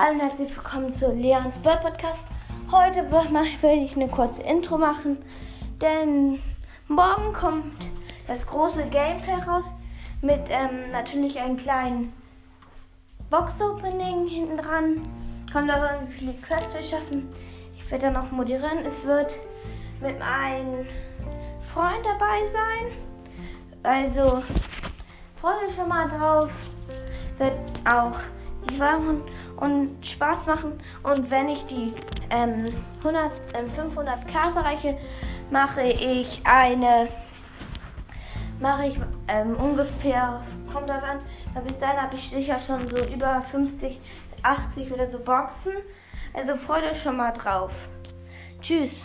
Hallo und herzlich willkommen zu Leons Bird Podcast. Heute will ich eine kurze Intro machen, denn morgen kommt das große Gameplay raus mit ähm, natürlich einem kleinen Box-Opening hinten dran. Kommt da sollen viele Quests durchschaffen. Ich werde dann auch moderieren. Es wird mit einem Freund dabei sein. Also freue dich schon mal drauf. Seid auch war und Spaß machen. Und wenn ich die ähm, 100, ähm, 500 Ks erreiche, mache ich eine, mache ich ähm, ungefähr, kommt darauf an, weil bis dahin habe ich sicher schon so über 50, 80 oder so Boxen. Also freut euch schon mal drauf. Tschüss.